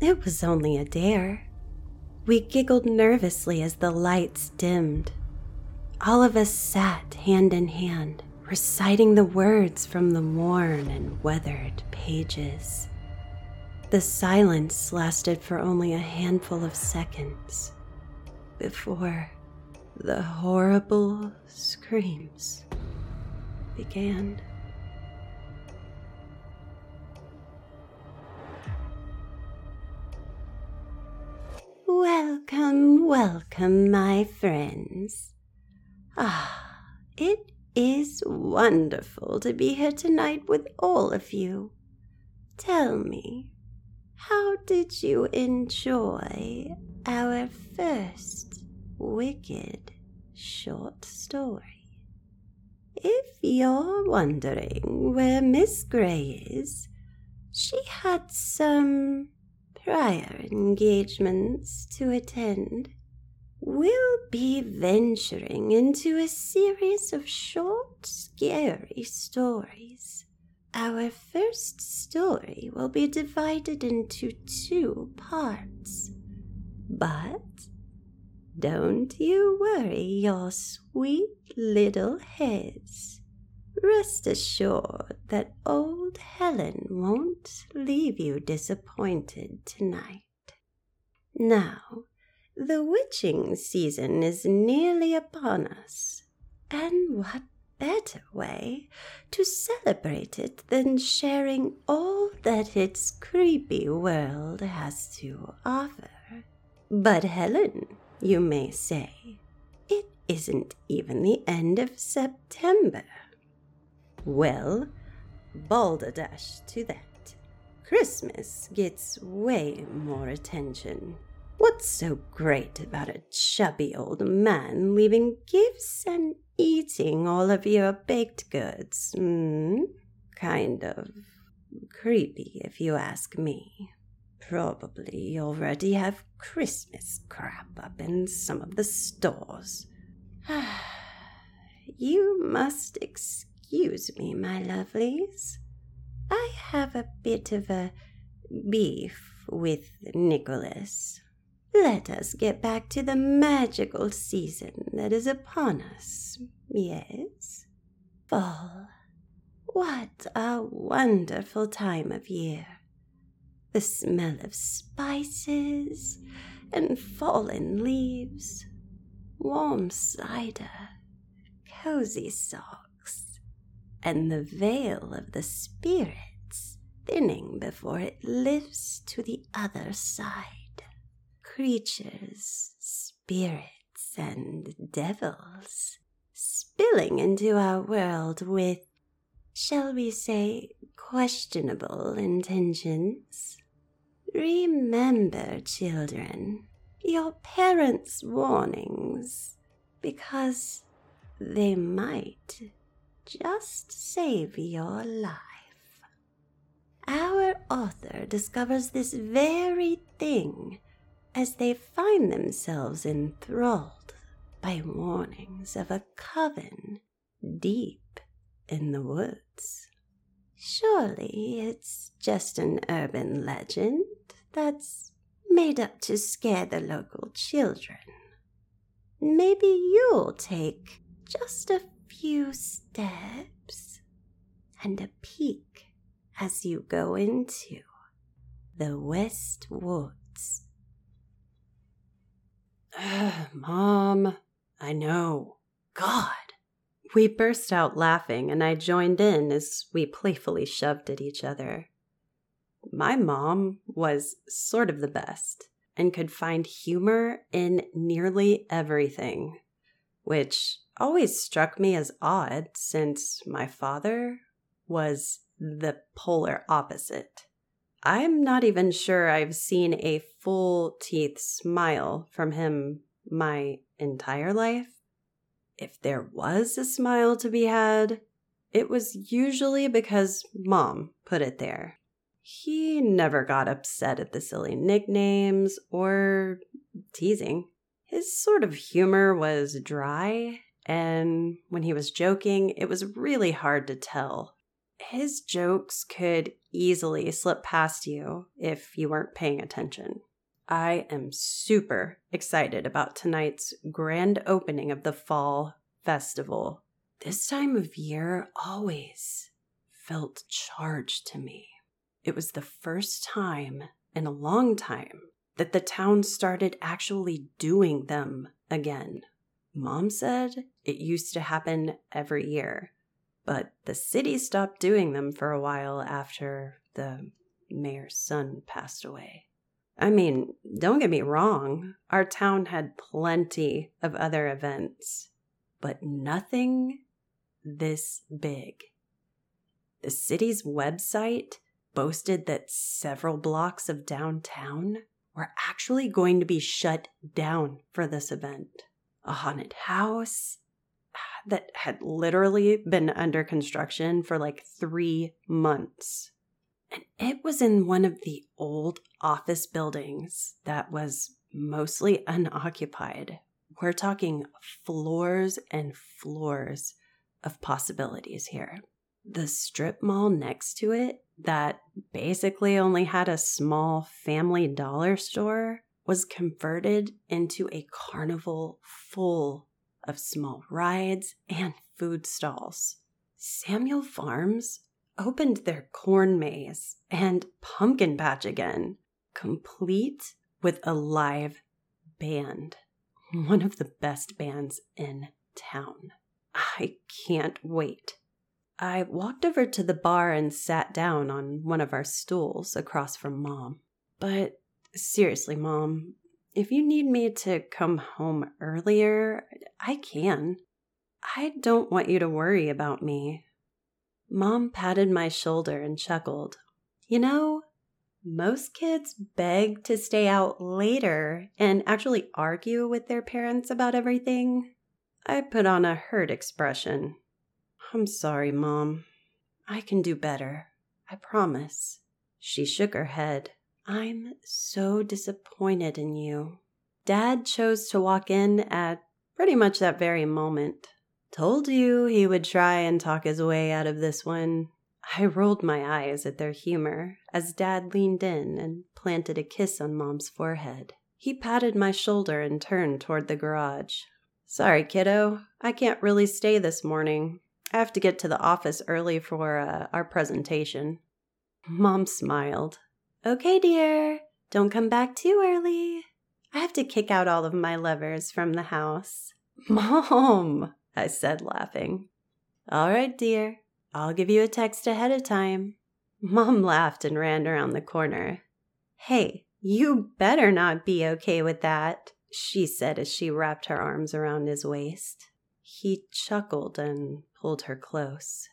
It was only a dare. We giggled nervously as the lights dimmed. All of us sat hand in hand, reciting the words from the worn and weathered pages. The silence lasted for only a handful of seconds before the horrible screams began. Welcome, welcome, my friends. Ah, it is wonderful to be here tonight with all of you. Tell me, how did you enjoy our first wicked short story? If you're wondering where Miss Gray is, she had some prior engagements to attend. We'll be venturing into a series of short, scary stories. Our first story will be divided into two parts. But don't you worry your sweet little heads. Rest assured that old Helen won't leave you disappointed tonight. Now, the witching season is nearly upon us, and what better way to celebrate it than sharing all that its creepy world has to offer? But, Helen, you may say, it isn't even the end of September. Well, balderdash to that. Christmas gets way more attention. What's so great about a chubby old man leaving gifts and eating all of your baked goods? Hmm? Kind of creepy, if you ask me. Probably already have Christmas crap up in some of the stores. you must excuse me, my lovelies. I have a bit of a beef with Nicholas. Let us get back to the magical season that is upon us. Yes? Fall. What a wonderful time of year. The smell of spices and fallen leaves, warm cider, cozy socks, and the veil of the spirits thinning before it lifts to the other side creatures, spirits, and devils spilling into our world with, shall we say, questionable intentions. Remember, children, your parents' warnings, because they might just save your life. Our author discovers this very thing as they find themselves enthralled by warnings of a coven deep in the woods. Surely it's just an urban legend that's made up to scare the local children. Maybe you'll take just a few steps and a peek as you go into the West Woods. Mom, I know. God. We burst out laughing, and I joined in as we playfully shoved at each other. My mom was sort of the best and could find humor in nearly everything, which always struck me as odd since my father was the polar opposite. I'm not even sure I've seen a full teeth smile from him my entire life. If there was a smile to be had, it was usually because mom put it there. He never got upset at the silly nicknames or teasing. His sort of humor was dry, and when he was joking, it was really hard to tell his jokes could easily slip past you if you weren't paying attention. I am super excited about tonight's grand opening of the Fall Festival. This time of year always felt charged to me. It was the first time in a long time that the town started actually doing them again. Mom said it used to happen every year, but the city stopped doing them for a while after the mayor's son passed away. I mean, don't get me wrong, our town had plenty of other events, but nothing this big. The city's website boasted that several blocks of downtown were actually going to be shut down for this event. A haunted house that had literally been under construction for like three months and it was in one of the old office buildings that was mostly unoccupied. We're talking floors and floors of possibilities here. The strip mall next to it, that basically only had a small family dollar store, was converted into a carnival full of small rides and food stalls. Samuel Farms opened their corn maze and pumpkin patch again, complete with a live band. One of the best bands in town. I can't wait. I walked over to the bar and sat down on one of our stools across from Mom. But seriously, Mom, if you need me to come home earlier, I can. I don't want you to worry about me. Mom patted my shoulder and chuckled. You know, most kids beg to stay out later and actually argue with their parents about everything. I put on a hurt expression. I'm sorry, Mom. I can do better. I promise. She shook her head. I'm so disappointed in you. Dad chose to walk in at pretty much that very moment. Told you he would try and talk his way out of this one. I rolled my eyes at their humor as Dad leaned in and planted a kiss on Mom's forehead. He patted my shoulder and turned toward the garage. Sorry, kiddo. I can't really stay this morning. I have to get to the office early for uh, our presentation. Mom smiled. Okay, dear. Don't come back too early. I have to kick out all of my lovers from the house. Mom! I said, laughing. All right, dear. I'll give you a text ahead of time. Mom laughed and ran around the corner. Hey, you better not be okay with that, she said as she wrapped her arms around his waist. He chuckled and pulled her close.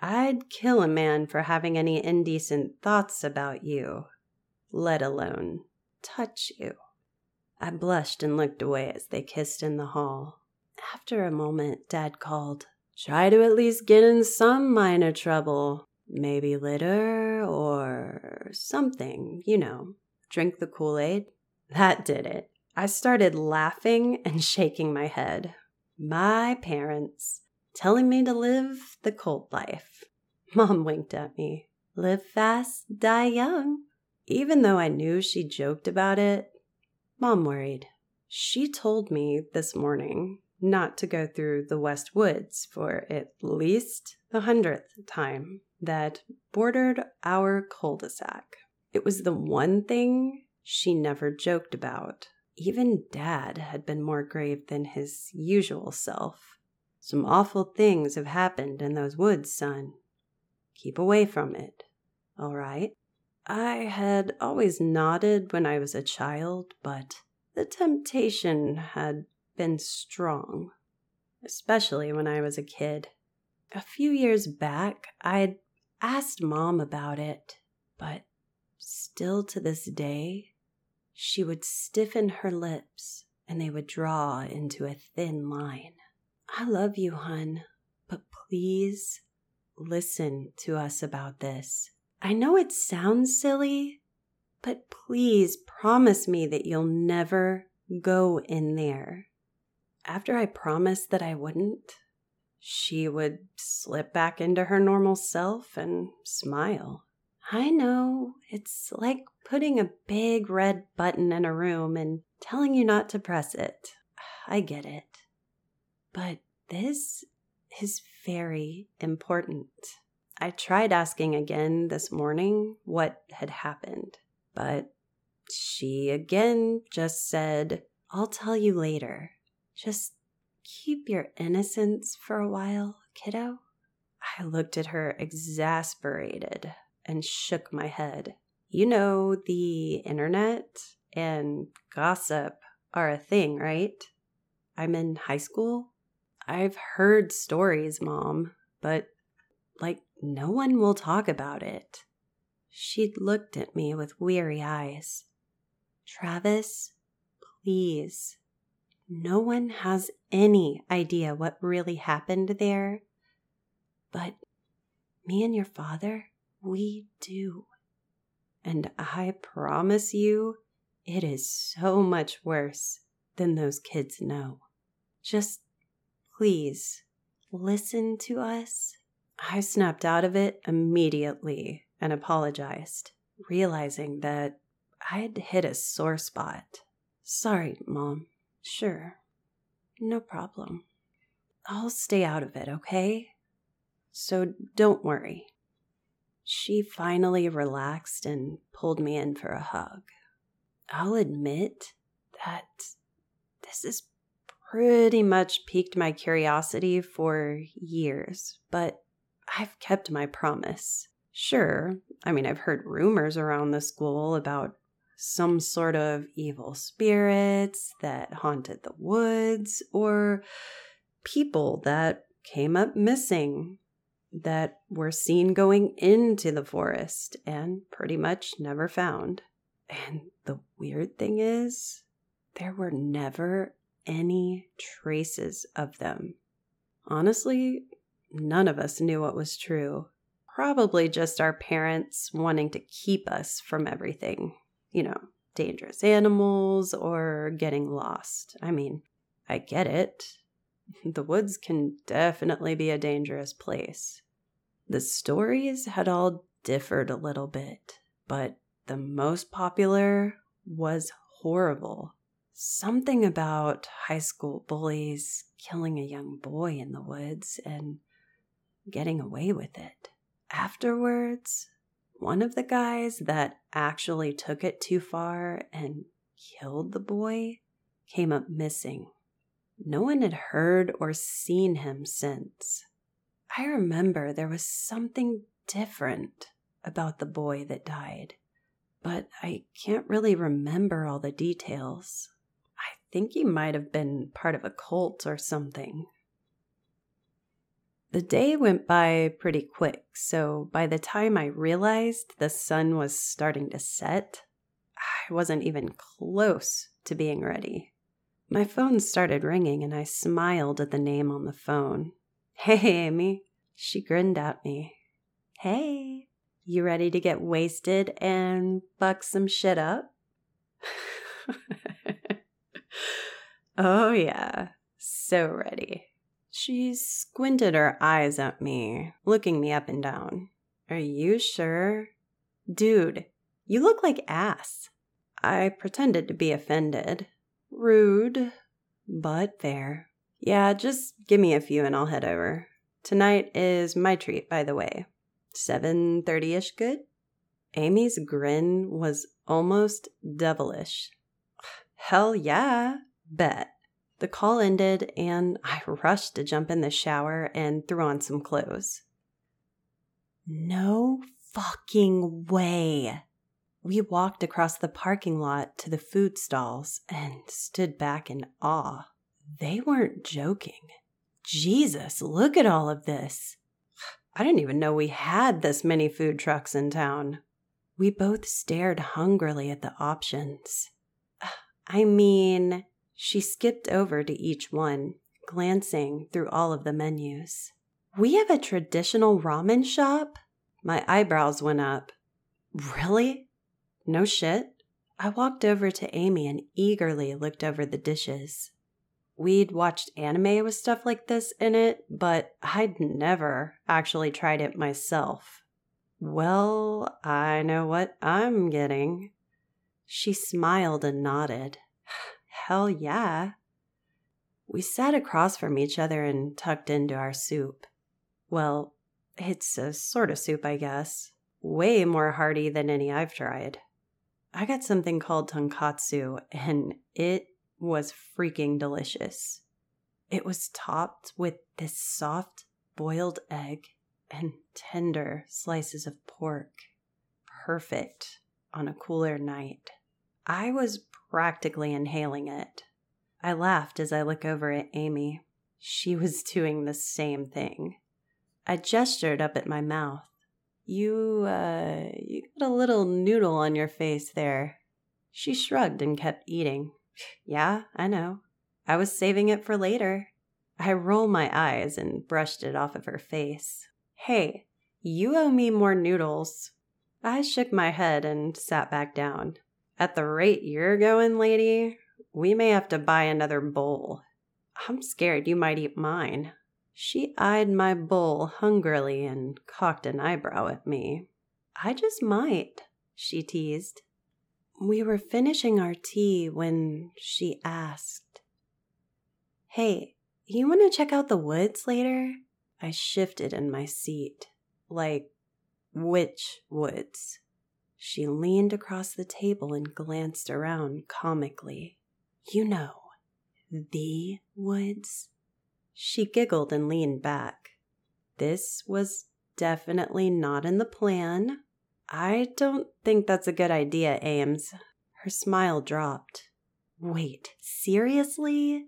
I'd kill a man for having any indecent thoughts about you, let alone touch you. I blushed and looked away as they kissed in the hall. After a moment, Dad called, Try to at least get in some minor trouble. Maybe litter or something, you know. Drink the Kool Aid. That did it. I started laughing and shaking my head. My parents telling me to live the cult life. Mom winked at me. Live fast, die young. Even though I knew she joked about it, Mom worried. She told me this morning not to go through the West Woods for at least the hundredth time that bordered our cul de sac. It was the one thing she never joked about. Even Dad had been more grave than his usual self. Some awful things have happened in those woods, son. Keep away from it, all right? I had always nodded when I was a child, but the temptation had been strong, especially when I was a kid. A few years back, I'd asked Mom about it, but still to this day, she would stiffen her lips and they would draw into a thin line. I love you, hun, but please listen to us about this. I know it sounds silly, but please promise me that you'll never go in there after I promised that I wouldn't, she would slip back into her normal self and smile. I know, it's like putting a big red button in a room and telling you not to press it. I get it. But this is very important. I tried asking again this morning what had happened, but she again just said, I'll tell you later. Just keep your innocence for a while, kiddo. I looked at her exasperated and shook my head. You know, the internet and gossip are a thing, right? I'm in high school. I've heard stories, Mom, but like no one will talk about it. She'd looked at me with weary eyes. Travis, please. No one has any idea what really happened there. But me and your father, we do. And I promise you, it is so much worse than those kids know. Just please listen to us. I snapped out of it immediately and apologized, realizing that I'd hit a sore spot. Sorry, Mom. Sure. No problem. I'll stay out of it, okay? So don't worry. She finally relaxed and pulled me in for a hug. I'll admit that this has pretty much piqued my curiosity for years, but I've kept my promise. Sure, I mean, I've heard rumors around the school about some sort of evil spirits that haunted the woods or people that came up missing that were seen going into the forest and pretty much never found. And the weird thing is, there were never any traces of them. Honestly, none of us knew what was true. Probably just our parents wanting to keep us from everything. You know, dangerous animals or getting lost. I mean, I get it. The woods can definitely be a dangerous place. The stories had all differed a little bit, but the most popular was horrible. Something about high school bullies killing a young boy in the woods and getting away with it. Afterwards, one of the guys that actually took it too far and killed the boy came up missing. No one had heard or seen him since. I remember there was something different about the boy that died, but I can't really remember all the details. Think he might have been part of a cult or something. The day went by pretty quick, so by the time I realized the sun was starting to set, I wasn't even close to being ready. My phone started ringing and I smiled at the name on the phone. Hey, Amy. She grinned at me. Hey, you ready to get wasted and fuck some shit up? oh, yeah, so ready. She squinted her eyes at me, looking me up and down. Are you sure? Dude, you look like ass. I pretended to be offended. Rude, but fair. Yeah, just give me a few and I'll head over. Tonight is my treat, by the way. 7:30ish good? Amy's grin was almost devilish. Hell yeah, bet. The call ended, and I rushed to jump in the shower and threw on some clothes. No fucking way. We walked across the parking lot to the food stalls and stood back in awe. They weren't joking. Jesus, look at all of this. I didn't even know we had this many food trucks in town. We both stared hungrily at the options. I mean, she skipped over to each one, glancing through all of the menus. We have a traditional ramen shop? My eyebrows went up. Really? No shit? I walked over to Amy and eagerly looked over the dishes. We'd watched anime with stuff like this in it, but I'd never actually tried it myself. Well, I know what I'm getting. She smiled and nodded. Hell yeah. We sat across from each other and tucked into our soup. Well, it's a sort of soup, I guess. Way more hearty than any I've tried. I got something called tonkatsu, and it was freaking delicious. It was topped with this soft boiled egg and tender slices of pork. Perfect on a cooler night. I was practically inhaling it. I laughed as I looked over at Amy. She was doing the same thing. I gestured up at my mouth. You, uh, you got a little noodle on your face there. She shrugged and kept eating. Yeah, I know. I was saving it for later. I rolled my eyes and brushed it off of her face. Hey, you owe me more noodles. I shook my head and sat back down. At the rate you're going, lady, we may have to buy another bowl. I'm scared you might eat mine. She eyed my bowl hungrily and cocked an eyebrow at me. I just might, she teased. We were finishing our tea when she asked, Hey, you want to check out the woods later? I shifted in my seat. Like, which woods? She leaned across the table and glanced around comically. You know, the woods? She giggled and leaned back. This was definitely not in the plan, I don't think that's a good idea, Ames. Her smile dropped. Wait, seriously?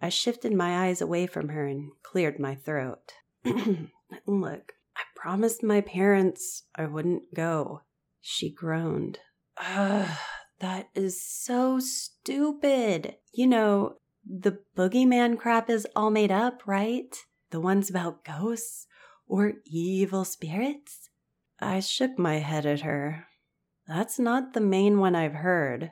I shifted my eyes away from her and cleared my throat. Look, I promised my parents I wouldn't go. She groaned. Ugh, that is so stupid. You know, the boogeyman crap is all made up, right? The ones about ghosts or evil spirits? I shook my head at her. That's not the main one I've heard.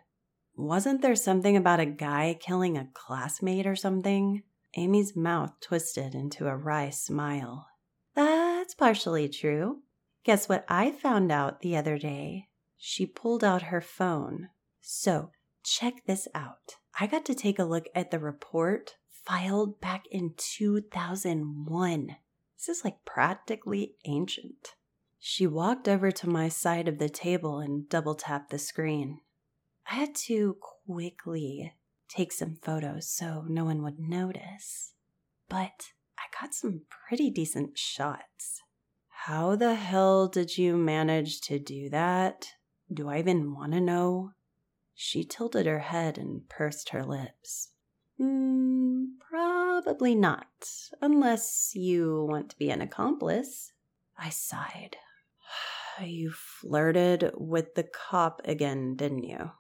Wasn't there something about a guy killing a classmate or something? Amy's mouth twisted into a wry smile. That's partially true. Guess what I found out the other day? She pulled out her phone. So, check this out. I got to take a look at the report filed back in 2001. This is like practically ancient. She walked over to my side of the table and double tapped the screen. I had to quickly take some photos so no one would notice, but I got some pretty decent shots. How the hell did you manage to do that? Do I even want to know? She tilted her head and pursed her lips. Hmm, probably not, unless you want to be an accomplice. I sighed. You flirted with the cop again, didn't you?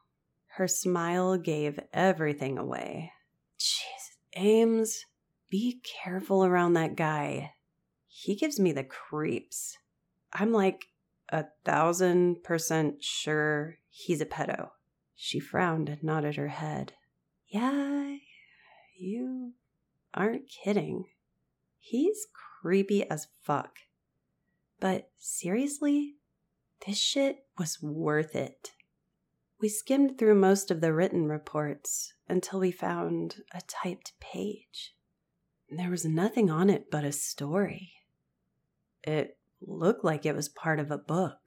Her smile gave everything away. Jeez, Ames, be careful around that guy. He gives me the creeps. I'm like a thousand percent sure he's a pedo. She frowned and nodded her head. Yeah, you aren't kidding. He's creepy as fuck. But seriously, this shit was worth it. We skimmed through most of the written reports until we found a typed page. There was nothing on it but a story. It looked like it was part of a book.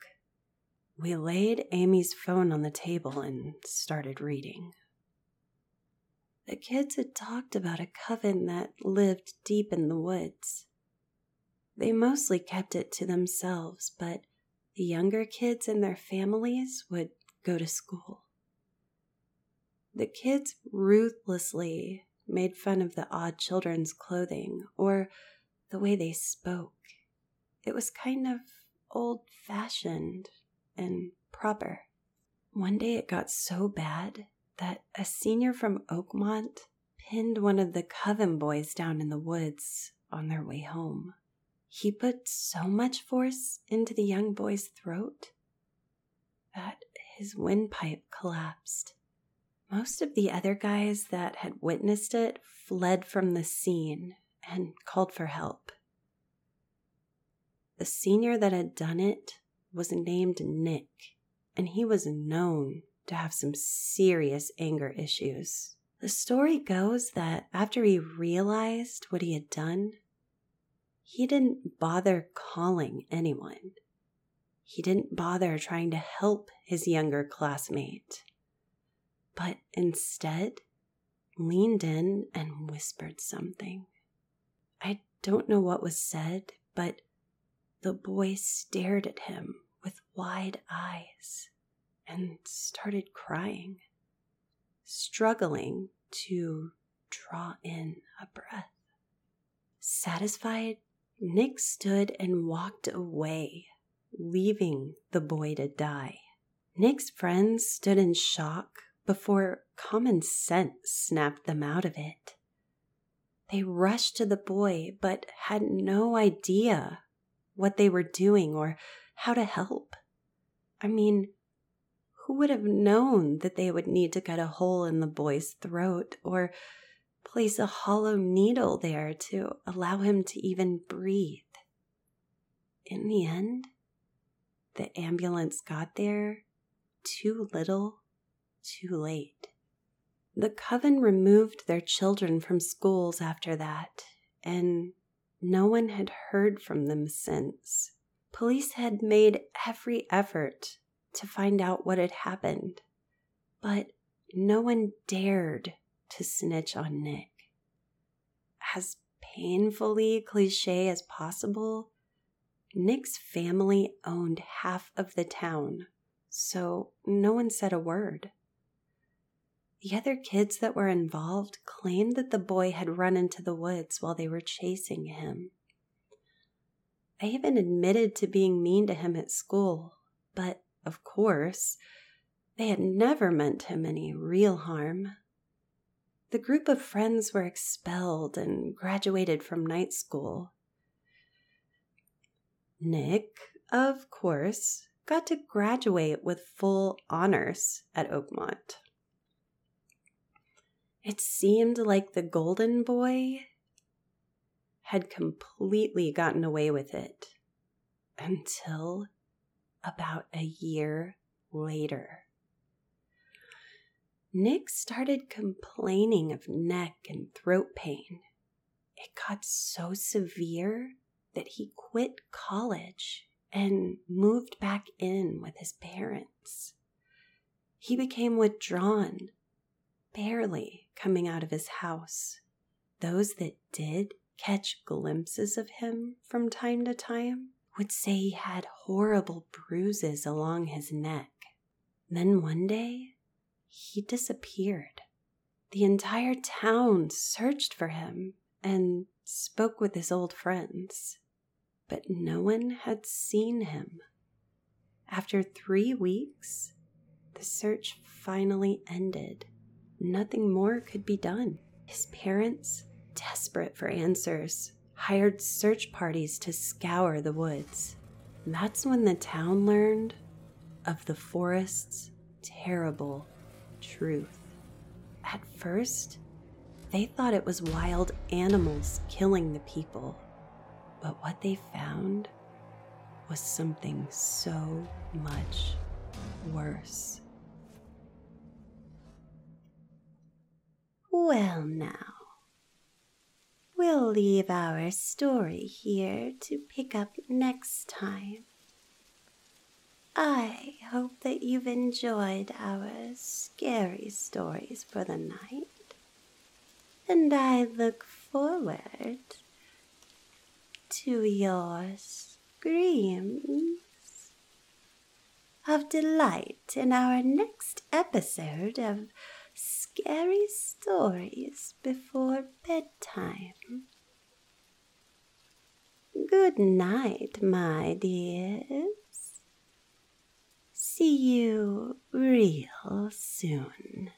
We laid Amy's phone on the table and started reading. The kids had talked about a coven that lived deep in the woods. They mostly kept it to themselves, but the younger kids and their families would go to school. The kids ruthlessly made fun of the odd children's clothing or the way they spoke. It was kind of old fashioned and proper. One day it got so bad that a senior from Oakmont pinned one of the Coven boys down in the woods on their way home. He put so much force into the young boy's throat that his windpipe collapsed. Most of the other guys that had witnessed it fled from the scene and called for help. The senior that had done it was named Nick, and he was known to have some serious anger issues. The story goes that after he realized what he had done, he didn't bother calling anyone. He didn't bother trying to help his younger classmate, but instead leaned in and whispered something. I don't know what was said, but the boy stared at him with wide eyes and started crying, struggling to draw in a breath. Satisfied, Nick stood and walked away, leaving the boy to die. Nick's friends stood in shock before common sense snapped them out of it. They rushed to the boy, but had no idea what they were doing or how to help. I mean, who would have known that they would need to cut a hole in the boy's throat or place a hollow needle there to allow him to even breathe? In the end, the ambulance got there too little, too late. The coven removed their children from schools after that, and no one had heard from them since. Police had made every effort to find out what had happened, but no one dared to snitch on Nick. As painfully cliche as possible, Nick's family owned half of the town, so no one said a word. The other kids that were involved claimed that the boy had run into the woods while they were chasing him. They even admitted to being mean to him at school, but of course, they had never meant him any real harm. The group of friends were expelled and graduated from night school. Nick, of course, got to graduate with full honors at Oakmont. It seemed like the golden boy had completely gotten away with it until about a year later. Nick started complaining of neck and throat pain. It got so severe that he quit college and moved back in with his parents. He became withdrawn barely coming out of his house. Those that did catch glimpses of him from time to time would say he had horrible bruises along his neck. Then one day, he disappeared. The entire town searched for him and spoke with his old friends, but no one had seen him. After three weeks, the search finally ended nothing more could be done. His parents, desperate for answers, hired search parties to scour the woods. That's when the town learned of the forest's terrible truth. At first, they thought it was wild animals killing the people, but what they found was something so much worse. Well, now, we'll leave our story here to pick up next time. I hope that you've enjoyed our scary stories for the night, and I look forward to your screams of delight in our next episode of scary stories before bedtime. Good night, my dears. See you real soon.